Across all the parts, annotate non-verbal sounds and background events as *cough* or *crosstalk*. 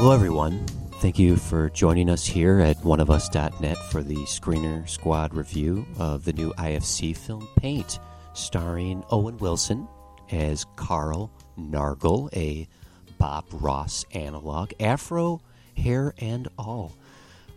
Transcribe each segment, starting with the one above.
Hello, everyone. Thank you for joining us here at oneofus.net for the Screener Squad review of the new IFC film Paint, starring Owen Wilson as Carl Nargle, a Bob Ross analog, afro, hair, and all.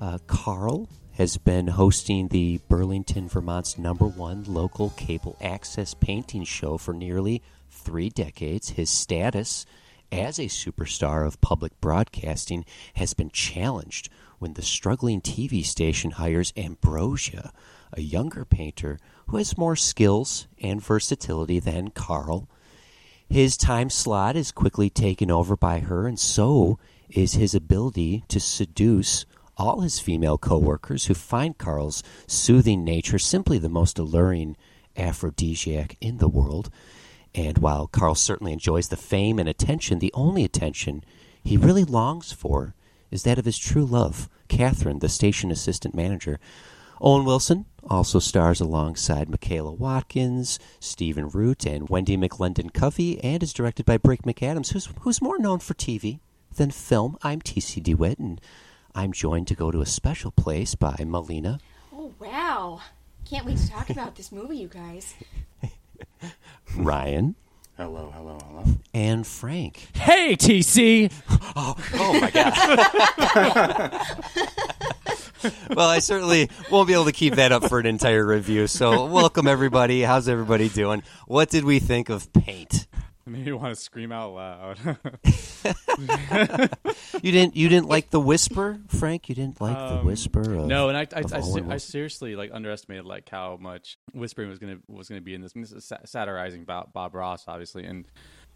Uh, Carl has been hosting the Burlington, Vermont's number one local cable access painting show for nearly three decades. His status as a superstar of public broadcasting has been challenged when the struggling TV station hires Ambrosia, a younger painter who has more skills and versatility than Carl. His time slot is quickly taken over by her, and so is his ability to seduce all his female coworkers who find Carl's soothing nature simply the most alluring aphrodisiac in the world. And while Carl certainly enjoys the fame and attention, the only attention he really longs for is that of his true love, Catherine, the station assistant manager. Owen Wilson also stars alongside Michaela Watkins, Stephen Root, and Wendy McLendon Covey, and is directed by Brett McAdams, who's, who's more known for TV than film. I'm TC DeWitt, and I'm joined to go to a special place by Melina. Oh, wow. Can't wait to talk about this movie, you guys. *laughs* Ryan. Hello, hello, hello. And Frank. Hey, TC. Oh, oh my God. *laughs* well, I certainly won't be able to keep that up for an entire review. So, welcome everybody. How's everybody doing? What did we think of Paint? *laughs* Made me want to scream out loud. *laughs* you didn't. You didn't like the whisper, Frank. You didn't like the Um, whisper. Of, no, and I, I, of I, Owen I seriously like underestimated like how much whispering was gonna was gonna be in this. I mean, this is satirizing Bob, Bob Ross, obviously, and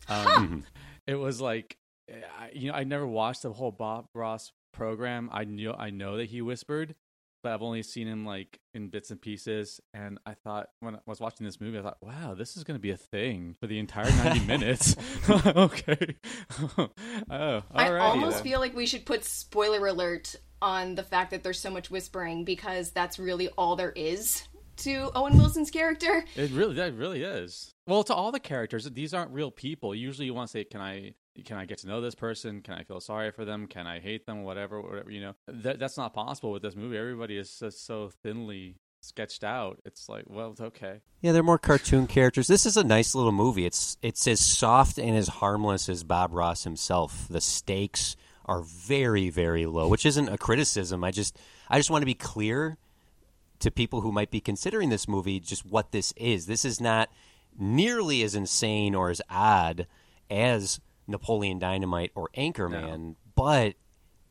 um, it was like, I, you know, I never watched the whole Bob Ross program. I knew I know that he whispered, but I've only seen him like in bits and pieces. And I thought when I was watching this movie, I thought, wow, this is going to be a thing for the entire ninety *laughs* minutes. *laughs* okay, *laughs* oh, all I right. almost feel like we should put spoiler alert on the fact that there's so much whispering because that's really all there is to Owen Wilson's character. It really, that really is. Well, to all the characters, these aren't real people. Usually, you want to say, "Can I, can I get to know this person? Can I feel sorry for them? Can I hate them? Whatever, whatever." You know, that that's not possible with this movie. Everybody is just so thinly sketched out. It's like, well, it's okay. Yeah, they're more cartoon characters. This is a nice little movie. It's it's as soft and as harmless as Bob Ross himself. The stakes are very very low, which isn't a criticism. I just I just want to be clear to people who might be considering this movie just what this is. This is not nearly as insane or as odd as Napoleon Dynamite or Anchorman, but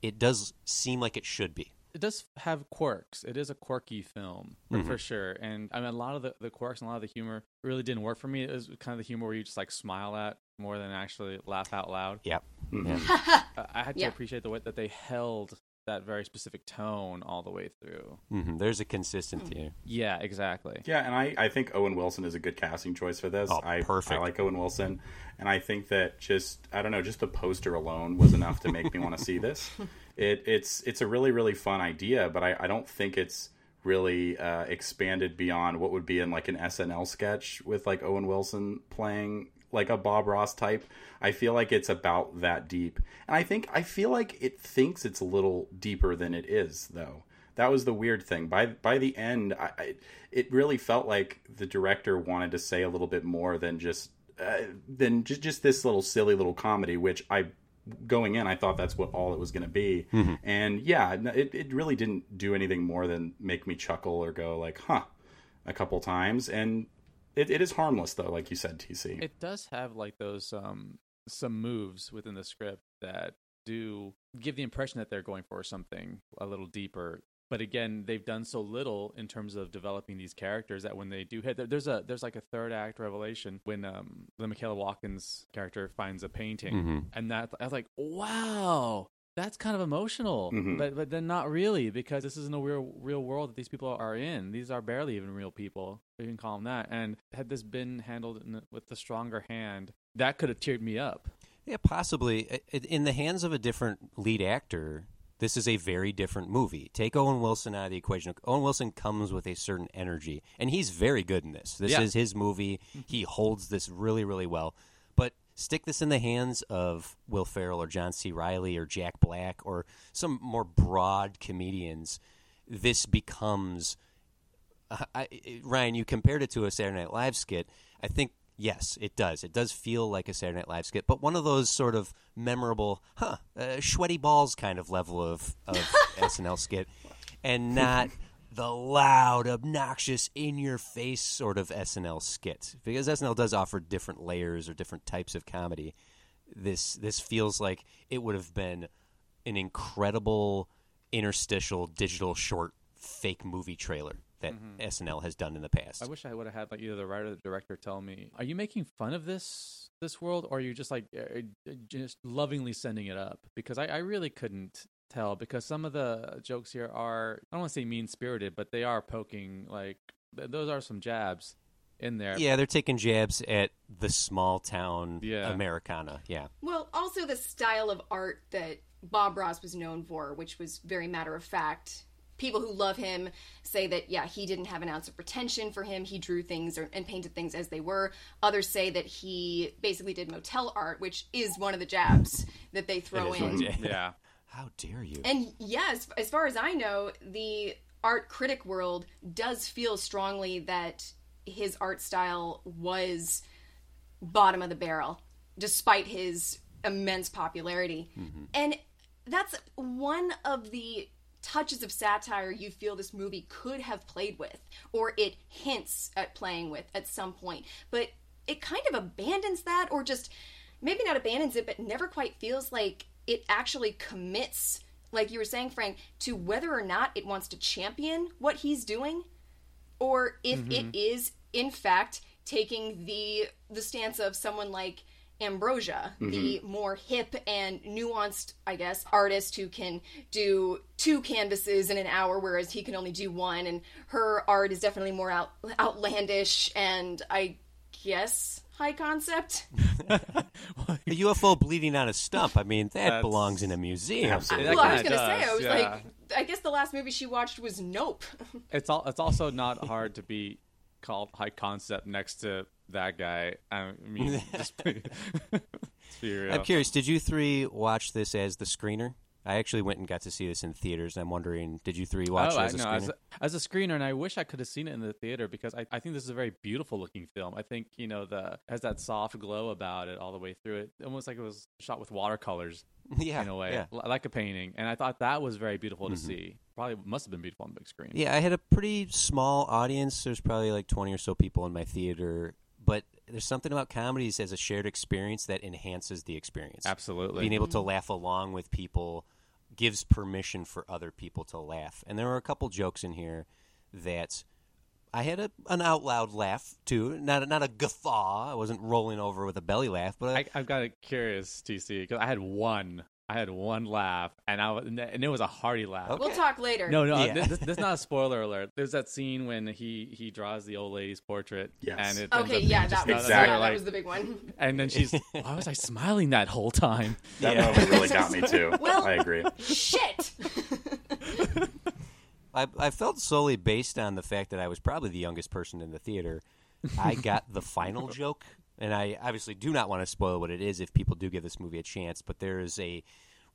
it does seem like it should be. It does have quirks. It is a quirky film for, for sure. And I mean, a lot of the, the quirks and a lot of the humor really didn't work for me. It was kind of the humor where you just like smile at more than actually laugh out loud. Yep. *laughs* *laughs* I I had to Yeah. appreciate the way that they held that very specific tone all the way through. hmm There's a consistency. Yeah, exactly. Yeah, and I, I think Owen Wilson is a good casting choice for this. Oh, I, perfect. I like Owen Wilson, and I think that just I don't know, just the poster alone was enough to make me want to see this. *laughs* It it's it's a really really fun idea, but I, I don't think it's really uh, expanded beyond what would be in like an SNL sketch with like Owen Wilson playing like a Bob Ross type. I feel like it's about that deep, and I think I feel like it thinks it's a little deeper than it is, though. That was the weird thing. By by the end, I, I, it really felt like the director wanted to say a little bit more than just uh, than just just this little silly little comedy, which I going in, I thought that's what all it was going to be. And yeah, it, it really didn't do anything more than make me chuckle or go like, huh, a couple times. And it, it is harmless though, like you said, TC. It does have like those um some moves within the script that do give the impression that they're going for something a little deeper. But again, they've done so little in terms of developing these characters that when they do hit, there's a there's like a third act revelation when um the Michaela Watkins character finds a painting, Mhm. and that I was like, wow, that's kind of emotional, Mhm. but but then not really because this isn't a real real world that these people are in. These are barely even real people. You can call them that. And had this been handled in, with the stronger hand, that could have cheered me up. Yeah, possibly. I- I- In the hands of a different lead actor, this is a very different movie. Take Owen Wilson out of the equation. Owen Wilson comes with a certain energy, and he's very good in this. This Yeah. is his movie. He holds this really, really well. But stick this in the hands of Will Ferrell or John C. Reilly or Jack Black or some more broad comedians. This becomes I, I- Ryan, you compared it to a Saturday Night Live skit. I think yes, it does. It does feel like a Saturday Night Live skit, but one of those sort of memorable, huh, uh, sweaty balls kind of level of, of *laughs* SNL skit, and not the loud, obnoxious, in your face sort of SNL skit. Because SNL does offer different layers or different types of comedy. This this feels like it would have been an incredible interstitial digital short fake movie trailer that SNL has done in the past. I wish I would have had like either the writer or the director tell me, "Are you making fun of this this world, or are you just like uh, uh, just lovingly sending it up?" Because I, I really couldn't tell because some of the jokes here are I don't want to say mean spirited, but they are poking like th- those are some jabs in there. yeah, they're taking jabs at the small town Yeah. Americana. Yeah. Well, also the style of art that Bob Ross was known for, which was very matter of fact. People who love him say that, yeah, he didn't have an ounce of pretension for him. He drew things or, and painted things as they were. Others say that he basically did motel art, which is one of the jabs that they throw in. yeah. How dare you? And yes, as far as I know, the art critic world does feel strongly that his art style was bottom of the barrel, despite his immense popularity. Mm-hmm. And that's one of the touches of satire you feel this movie could have played with, or it hints at playing with at some point. But it kind of abandons that, or just maybe not abandons it, but never quite feels like it actually commits, like you were saying, Frank, to whether or not it wants to champion what he's doing or if mm-hmm. it is in fact taking the the stance of someone like Ambrosia, the mm-hmm. more hip and nuanced, I guess, artist who can do two canvases in an hour, whereas he can only do one. And her art is definitely more out, outlandish and I guess high concept. *laughs* A UFO bleeding on a stump. I mean, that That's- belongs in a museum. Absolutely. Well, I was gonna say, I was yeah. like, I guess the last movie she watched was Nope. *laughs* It's all. It's also not hard to be called high concept next to that guy. I mean, *laughs* just be, let's be real. I'm curious, did you three watch this as the screener? I actually went and got to see this in theaters, and I'm wondering, did you three watch oh, it as a no, screener? as, a, as a screener, and I wish I could have seen it in the theater because I, I think this is a very beautiful looking film. I think you know the has that soft glow about it all the way through it, almost like it was shot with watercolors *laughs* yeah, in a way, Yeah. Mm-hmm. like a painting. And I thought that was very beautiful to see. Probably must have been beautiful on the big screen. Yeah, I had a pretty small audience. There's probably like 20 or so people in my theater, but there's something about comedies as a shared experience that enhances the experience. absolutely. Being able to laugh along with people gives permission for other people to laugh. And there are a couple jokes in here that I had a, an out loud laugh too, not a, not a guffaw. I wasn't rolling over with a belly laugh, but I, I, I've got a curious TC because I had one. I had one laugh, and I was, and it was a hearty laugh. Okay. We'll talk later. No, no, uh, Yeah. this, this, this is not a spoiler alert. There's that scene when he he draws the old lady's portrait. Yes. And it ends Okay, yeah, that was, another, yeah, that was the big one. *laughs* And then she's, why was I smiling that whole time? *laughs* That Yeah. movie really got me too. *laughs* Well- I agree. Shit! I, I felt solely based on the fact that I was probably the youngest person in the theater. I got the final joke, and I obviously do not want to spoil what it is if people do give this movie a chance. But there is a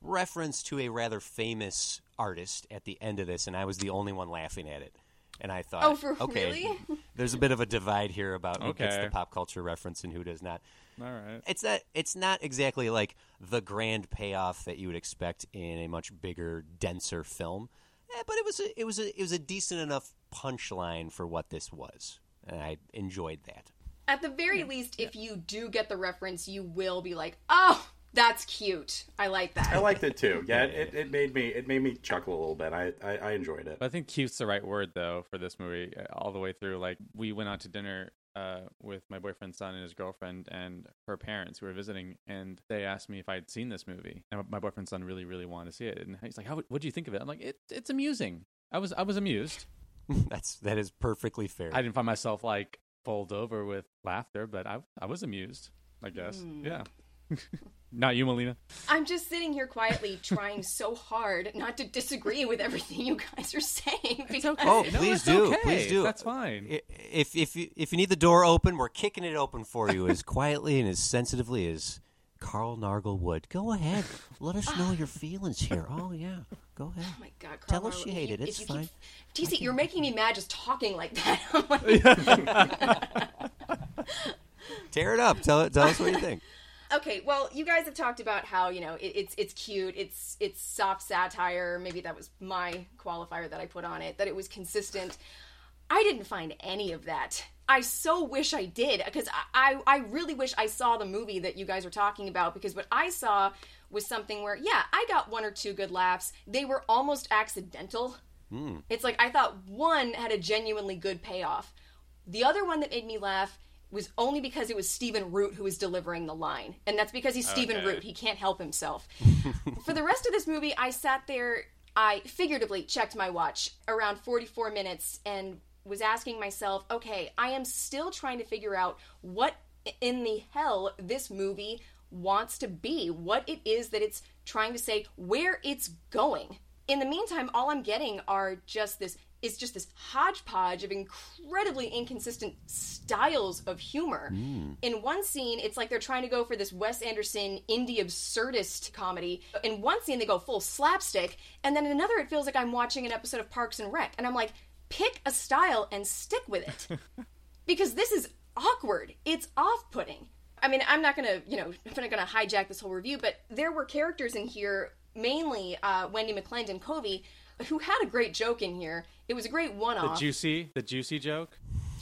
reference to a rather famous artist at the end of this, and I was the only one laughing at it. And I thought, Oh, for okay, really? there's a bit of a divide here about who gets the pop culture reference and who does not. All right. It's not. It's not exactly like the grand payoff that you would expect in a much bigger, denser film. Eh, but it was a, it was a, it was a decent enough punchline for what this was. and I enjoyed that. At the very least, if you do get the reference, you will be like, "Oh, that's cute. I like that." I liked it too. Yeah, it, it made me it made me chuckle a little bit. I I, I enjoyed it. I think cute's the right word though for this movie uh, all the way through. Like we went out to dinner uh, with my boyfriend's son and his girlfriend and her parents who were visiting, and they asked me if I'd seen this movie. And my boyfriend's son really, really wanted to see it, and he's like, "How? What do you think of it?" I'm like, "It, it's amusing." I was, I was amused. *laughs* That's that is perfectly fair. I didn't find myself like fold over with laughter, but I, I was amused. I guess, Hmm. yeah. *laughs* Not you, Melina. I'm just sitting here quietly trying so hard not to disagree with everything you guys are saying. because- Oh, please it's do. okay. Please do. That's fine. If if you, if you need the door open, we're kicking it open for you as quietly and as sensitively as Carl Nargle would. Go ahead. Let us know your feelings here. Oh yeah. Go ahead. Oh my God, Tell Carl, us if you hate it. It's you fine. Keep, TC, you're making me mad just talking like that. *laughs* *laughs* Tear it up. Tell it. tell us what you think. *laughs* okay, well, you guys have talked about how you know it, it's it's cute, it's it's soft satire. Maybe that was my qualifier that I put on it. That it was consistent. I didn't find any of that. I so wish I did because I, I I really wish I saw the movie that you guys were talking about because what I saw was something where yeah I got one or two good laughs. They were almost accidental. Hmm. It's like I thought one had a genuinely good payoff. The other one that made me laugh was only because it was Stephen Root who was delivering the line. And that's because he's Stephen Okay. Root. He can't help himself. *laughs* For the rest of this movie, I sat there, I figuratively checked my watch around 44 minutes and was asking myself, okay, I am still trying to figure out what in the hell this movie wants to be, what it is that it's trying to say, where it's going in the meantime, all I'm getting are just this is just this hodgepodge of incredibly inconsistent styles of humor. Hmm. In one scene, it's like they're trying to go for this Wes Anderson indie absurdist comedy. In one scene, they go full slapstick, and then in another, it feels like I'm watching an episode of Parks and Rec, and I'm like, pick a style and stick with it *laughs* because this is awkward. It's off-putting. I mean, I'm not gonna, you know, I'm not gonna hijack this whole review, but there were characters in here, mainly uh, Wendy McLendon Covey, who had a great joke in here. It was a great one-off. The juicy, the juicy joke.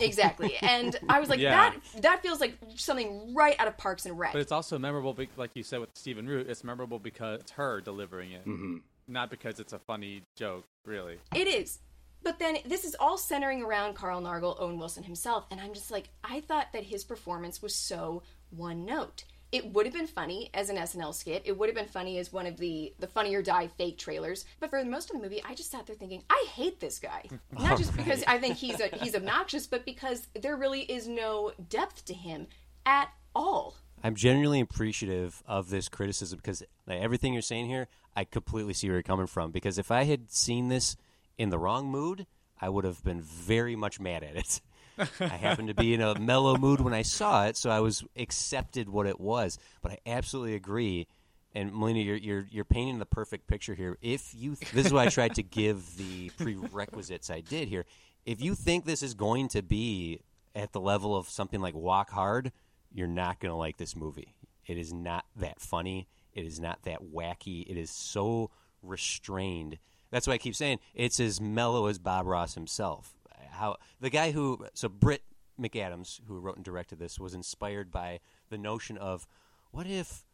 exactly, *laughs* and I was like, Yeah. that that feels like something right out of Parks and Rec. But it's also memorable, be- like you said with Stephen Root. It's memorable because it's her delivering it, not because it's a funny joke. Really, It is. But then this is all centering around Carl Nargle, Owen Wilson himself, and I'm just like, I thought that his performance was so one note. It would have been funny as an SNL skit. It would have been funny as one of the the Funny or Die fake trailers. But for most of the movie, I just sat there thinking, I hate this guy. *laughs* Not just because I think he's a, he's obnoxious, but because there really is no depth to him at all. I'm genuinely appreciative of this criticism because like, everything you're saying here, I completely see where you're coming from. Because if I had seen this in the wrong mood, I would have been very much mad at it. I happened to be in a mellow mood when I saw it, so I was accepted what it was. But I absolutely agree. And Melina, you're you're you're painting the perfect picture here. If you, this is why I tried to give the prerequisites I did here. If you think this is going to be at the level of something like Walk Hard, you're not going to like this movie. It is not that funny. It is not that wacky. It is so restrained. That's why I keep saying it's as mellow as Bob Ross himself. How the guy who so Brett McAdams, who wrote and directed this, was inspired by the notion of what if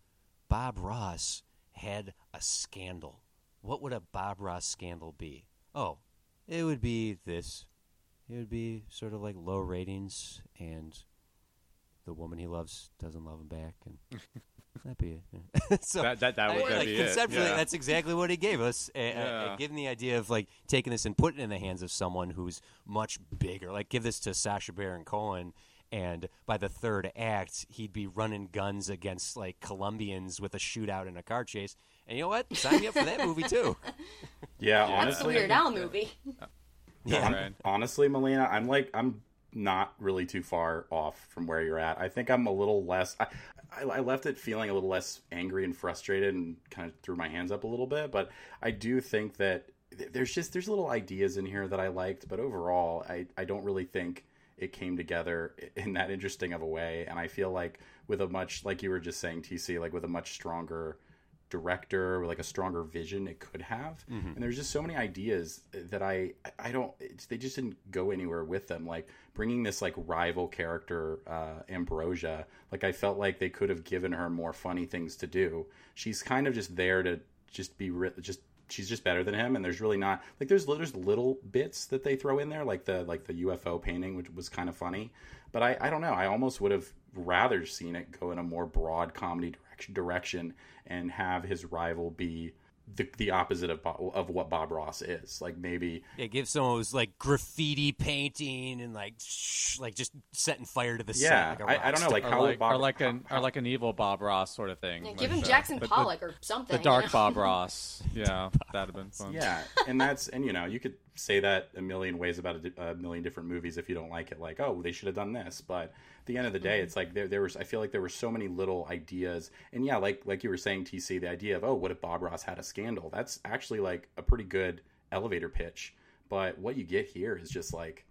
Bob Ross had a scandal? What would a Bob Ross scandal be? Oh, it would be this. It would be sort of like low ratings, and the woman he loves doesn't love him back, and *laughs* that'd be it. *laughs* so That- that- that I would- mean, like, be it, conceptually, yeah. that's exactly what he gave us. Uh, uh, given the idea of like taking this and putting it in the hands of someone who's much bigger, like give this to Sacha Baron Cohen. And by the third act, he'd be running guns against like Colombians with a shootout and a car chase. And you know what? Sign me up for that movie too. *laughs* Yeah, That's the honestly, Weird Al movie. Yeah. Right. honestly, Melina, I'm like I'm not really too far off from where you're at. I think I'm a little less. I, I, left it feeling a little less angry and frustrated, and kind of threw my hands up a little bit. But I do think that there's just there's little ideas in here that I liked, but overall, I I don't really think it came together in that interesting of a way. And I feel like with a much like you were just saying, TC, like with a much stronger director or like a stronger vision it could have. And there's just so many ideas that I I don't it's, they just didn't go anywhere with them. Like bringing this like rival character uh, Ambrosia, like I felt like they could have given her more funny things to do. She's kind of just there to just be ri- just she's just better than him and there's really not like there's there's little bits that they throw in there like the like the UFO painting which was kind of funny but I I don't know I almost would have rather seen it go in a more broad comedy direction direction and have his rival be the, the opposite of Bob, of what Bob Ross is like maybe Yeah, give someone who's like graffiti painting and like sh- like just setting fire to the yeah set. Like a I, rock I don't know like or how like, Bob or like an *laughs* or like an evil Bob Ross sort of thing. Yeah, give him the- Jackson the- the- Pollock or something. The dark you know? Bob *laughs* Ross. Yeah, that'd have been fun. Yeah, and that's and you know you could say that a million ways about a, a million different movies if you don't like it. Like, oh, they should have done this. But at the end of the day, it's like there there was. I feel like there were so many little ideas, and yeah, like like you were saying, TC, the idea of oh, what if Bob Ross had a scandal? That's actually like a pretty good elevator pitch. But what you get here is just like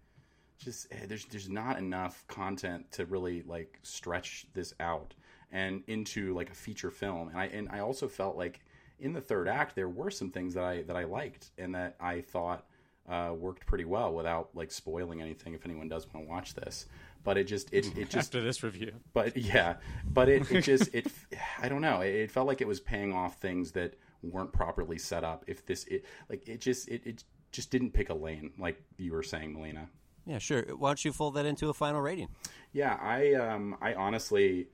just eh, there's there's not enough content to really like stretch this out and into like a feature film and i and i also felt like in the third act there were some things that i that i liked and that i thought uh, worked pretty well without like spoiling anything if anyone does want to watch this but it just it, it just After this review, but yeah but it, it just it *laughs* i don't know it, it felt like it was paying off things that weren't properly set up if this it like it just it, it just didn't pick a lane like you were saying melina Yeah, sure. Why don't you fold that into a final rating? yeah, I um I honestly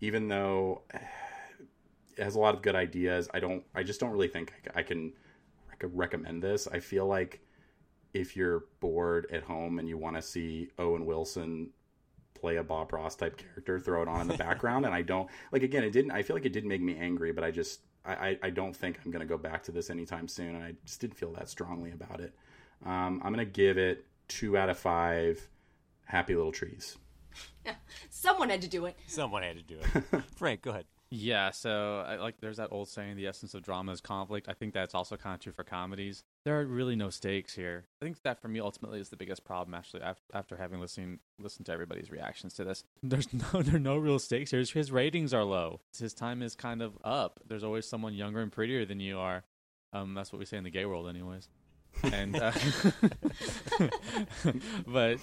even though it has a lot of good ideas, I don't I just don't really think I, can rec- recommend this. I feel like if you're bored at home and you want to see Owen Wilson play a Bob Ross type character, throw it on in the background and I don't like again it didn't I feel like it didn't make me angry, but I just I, I, I don't think I'm gonna go back to this anytime soon and I just didn't feel that strongly about it. Um, I'm gonna give it two out of five happy little trees. *laughs* Someone had to do it. Someone had to do it. *laughs* Frank, go ahead. Yeah. So I, like, there's that old saying: "The essence of drama is conflict." I think that's also kind of true for comedies. There are really no stakes here. I think that for me ultimately is the biggest problem. Actually, af- after having listened listened to everybody's reactions to this, *laughs* there's no there are no real stakes here. His ratings are low. His time is kind of up. There's always someone younger and prettier than you are. Um, that's what we say in the gay world, anyways. And uh, *laughs* *laughs* but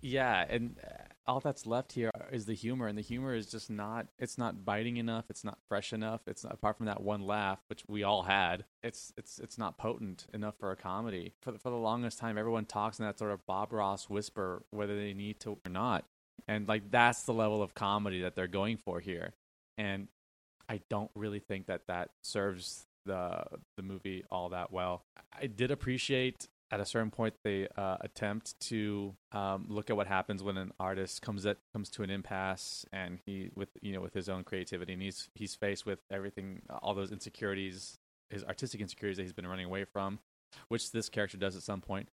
yeah, and uh, all that's left here is the humor, and the humor is just not. It's not biting enough. It's not fresh enough. It's not, apart from that one laugh, which we all had. It's it's it's not potent enough for a comedy. For the, for the longest time, everyone talks in that sort of Bob Ross whisper, whether they need to or not, and like that's the level of comedy that they're going for here. And I don't really think that that serves the the movie all that well. I did appreciate at a certain point they uh, attempt to um, look at what happens when an artist comes at comes to an impasse and he with you know with his own creativity and he's he's faced with everything all those insecurities his artistic insecurities that he's been running away from which this character does at some point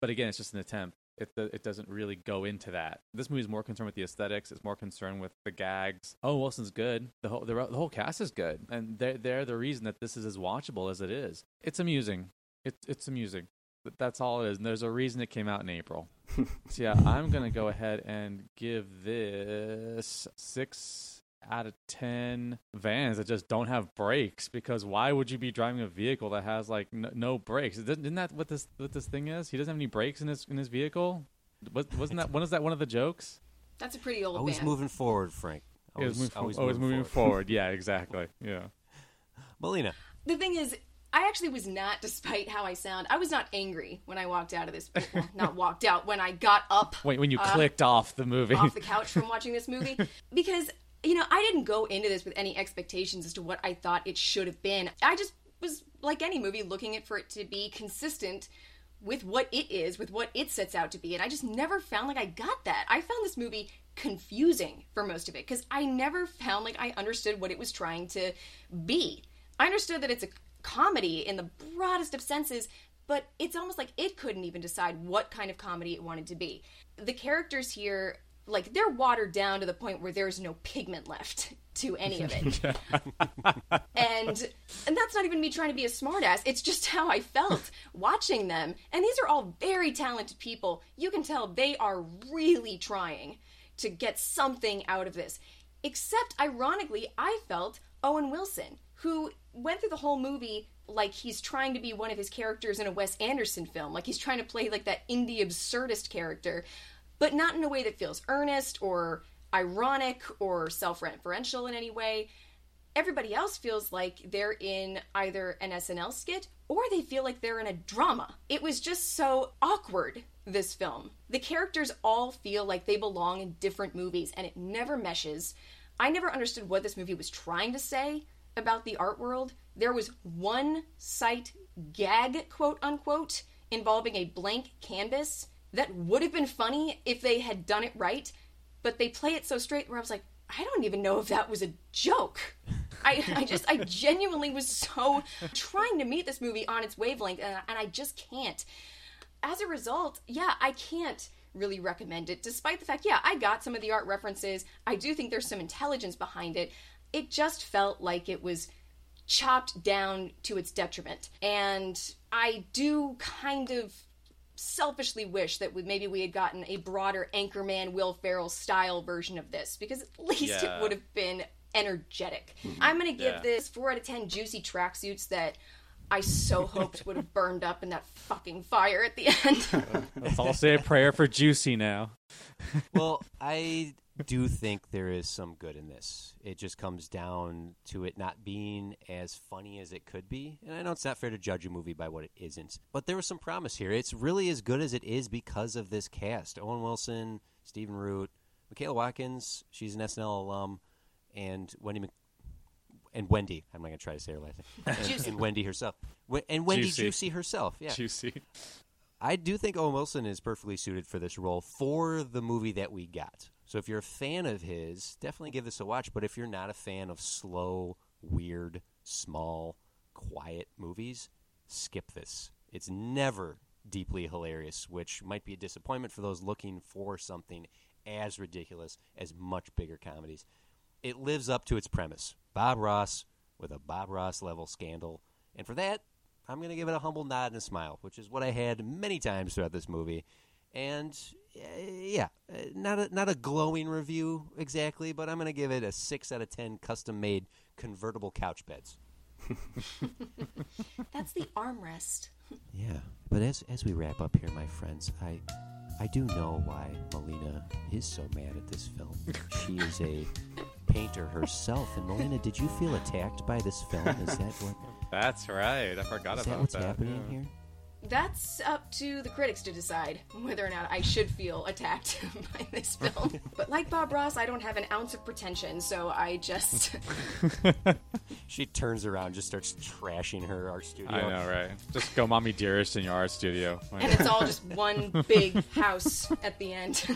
but again it's just an attempt it, it doesn't really go into that. This movie is more concerned with the aesthetics. It's more concerned with the gags. Oh, Wilson's good. The whole the, the whole cast is good, and they're they're the reason that this is as watchable as it is. It's amusing. It's it's amusing. But That's all it is. And there's a reason it came out in April. so yeah, *laughs* I'm gonna go ahead and give this six out of ten vans that just don't have brakes because why would you be driving a vehicle that has like no, no brakes? Isn't isn't that what this what this thing is? He doesn't have any brakes in his in his vehicle. Was, wasn't that was that one of the jokes? That's a pretty old Always band. moving forward, Frank. It was Always, move- always, always moving, moving forward. forward. Yeah, exactly. Yeah. Melina, The thing is, I actually was not, despite how I sound, I was not angry when I walked out of this. Well, *laughs* not walked out, when I got up Wait, when you Uh, clicked off the movie. off the couch from watching this movie. *laughs* Because, you know, I didn't go into this with any expectations as to what I thought it should have been. I just was, like any movie, looking it for it to be consistent with what it is, with what it sets out to be. And I just never found like I got that. I found this movie confusing for most of it because I never found like I understood what it was trying to be. I understood that it's a comedy in the broadest of senses, but it's almost like it couldn't even decide what kind of comedy it wanted to be. The characters here, like, they're watered down to the point where there's no pigment left *laughs* to any of it. *laughs* and and that's not even me trying to be a smartass. It's just how I felt watching them. And these are all very talented people. You can tell they are really trying to get something out of this. Except, ironically, I felt Owen Wilson, who went through the whole movie like he's trying to be one of his characters in a Wes Anderson film. Like he's trying to play like that indie absurdist character, but not in a way that feels earnest or ironic or self referential in any way. Everybody else feels like they're in either an SNL skit or they feel like they're in a drama. It was just so awkward, this film. The characters all feel like they belong in different movies and it never meshes. I never understood what this movie was trying to say about the art world. There was one sight gag, quote unquote, involving a blank canvas that would have been funny if they had done it right, but they play it so straight where I was like, I don't even know if that was a joke. I, I just, I genuinely was so trying to meet this movie on its wavelength, and, and I just can't. As a result, yeah, I can't really recommend it, despite the fact, yeah, I got some of the art references. I do think there's some intelligence behind it. It just felt like it was chopped down to its detriment. And I do kind of selfishly wish that we, maybe we had gotten a broader Anchorman Will Ferrell style version of this because at *laughs* least Yeah. it would have been energetic. Mm-hmm. I'm going to give Yeah. this 4 out of 10 juicy tracksuits that I so hoped would have burned up in that fucking fire at the end. *laughs* Let's all say a prayer for Juicy now. well, I do think there is some good in this. It just comes down to it not being as funny as it could be. And I know it's not fair to judge a movie by what it isn't, but there was some promise here. It's really as good as it is because of this cast Owen Wilson, Stephen Root, Michaela Watkins, she's an SNL alum, and Wendy Mc- and Wendy. I'm not going to try to say her last name. *laughs* And, and Wendy herself. And Wendy Juicy. Juicy herself. Yeah. Juicy. I do think Owen Wilson is perfectly suited for this role for the movie that we got. So if you're a fan of his, definitely give this a watch. But if you're not a fan of slow, weird, small, quiet movies, skip this. It's never deeply hilarious, which might be a disappointment for those looking for something as ridiculous as much bigger comedies. It lives up to its premise. Bob Ross with a Bob Ross level scandal. And for that, I'm going to give it a humble nod and a smile, which is what I had many times throughout this movie. And yeah, uh, not a not a glowing review exactly, but I'm going to give it a 6 out of 10 custom-made convertible couch beds. *laughs* That's the armrest. Yeah, but as as we wrap up here, my friends, I I do know why Melina is so mad at this film. she is a painter herself, and Melina, did you feel attacked by this film? Is that what *laughs* That's right. I forgot is that about what's that. happening yeah. here? That's up to the critics to decide whether or not I should feel attacked *laughs* by this film. *laughs* but like Bob Ross, I don't have an ounce of pretension, so I just. *laughs* She turns around, just starts trashing her art studio. I know, right? Just go, mommy dearest, in your art studio. and it's all just one big house at the end.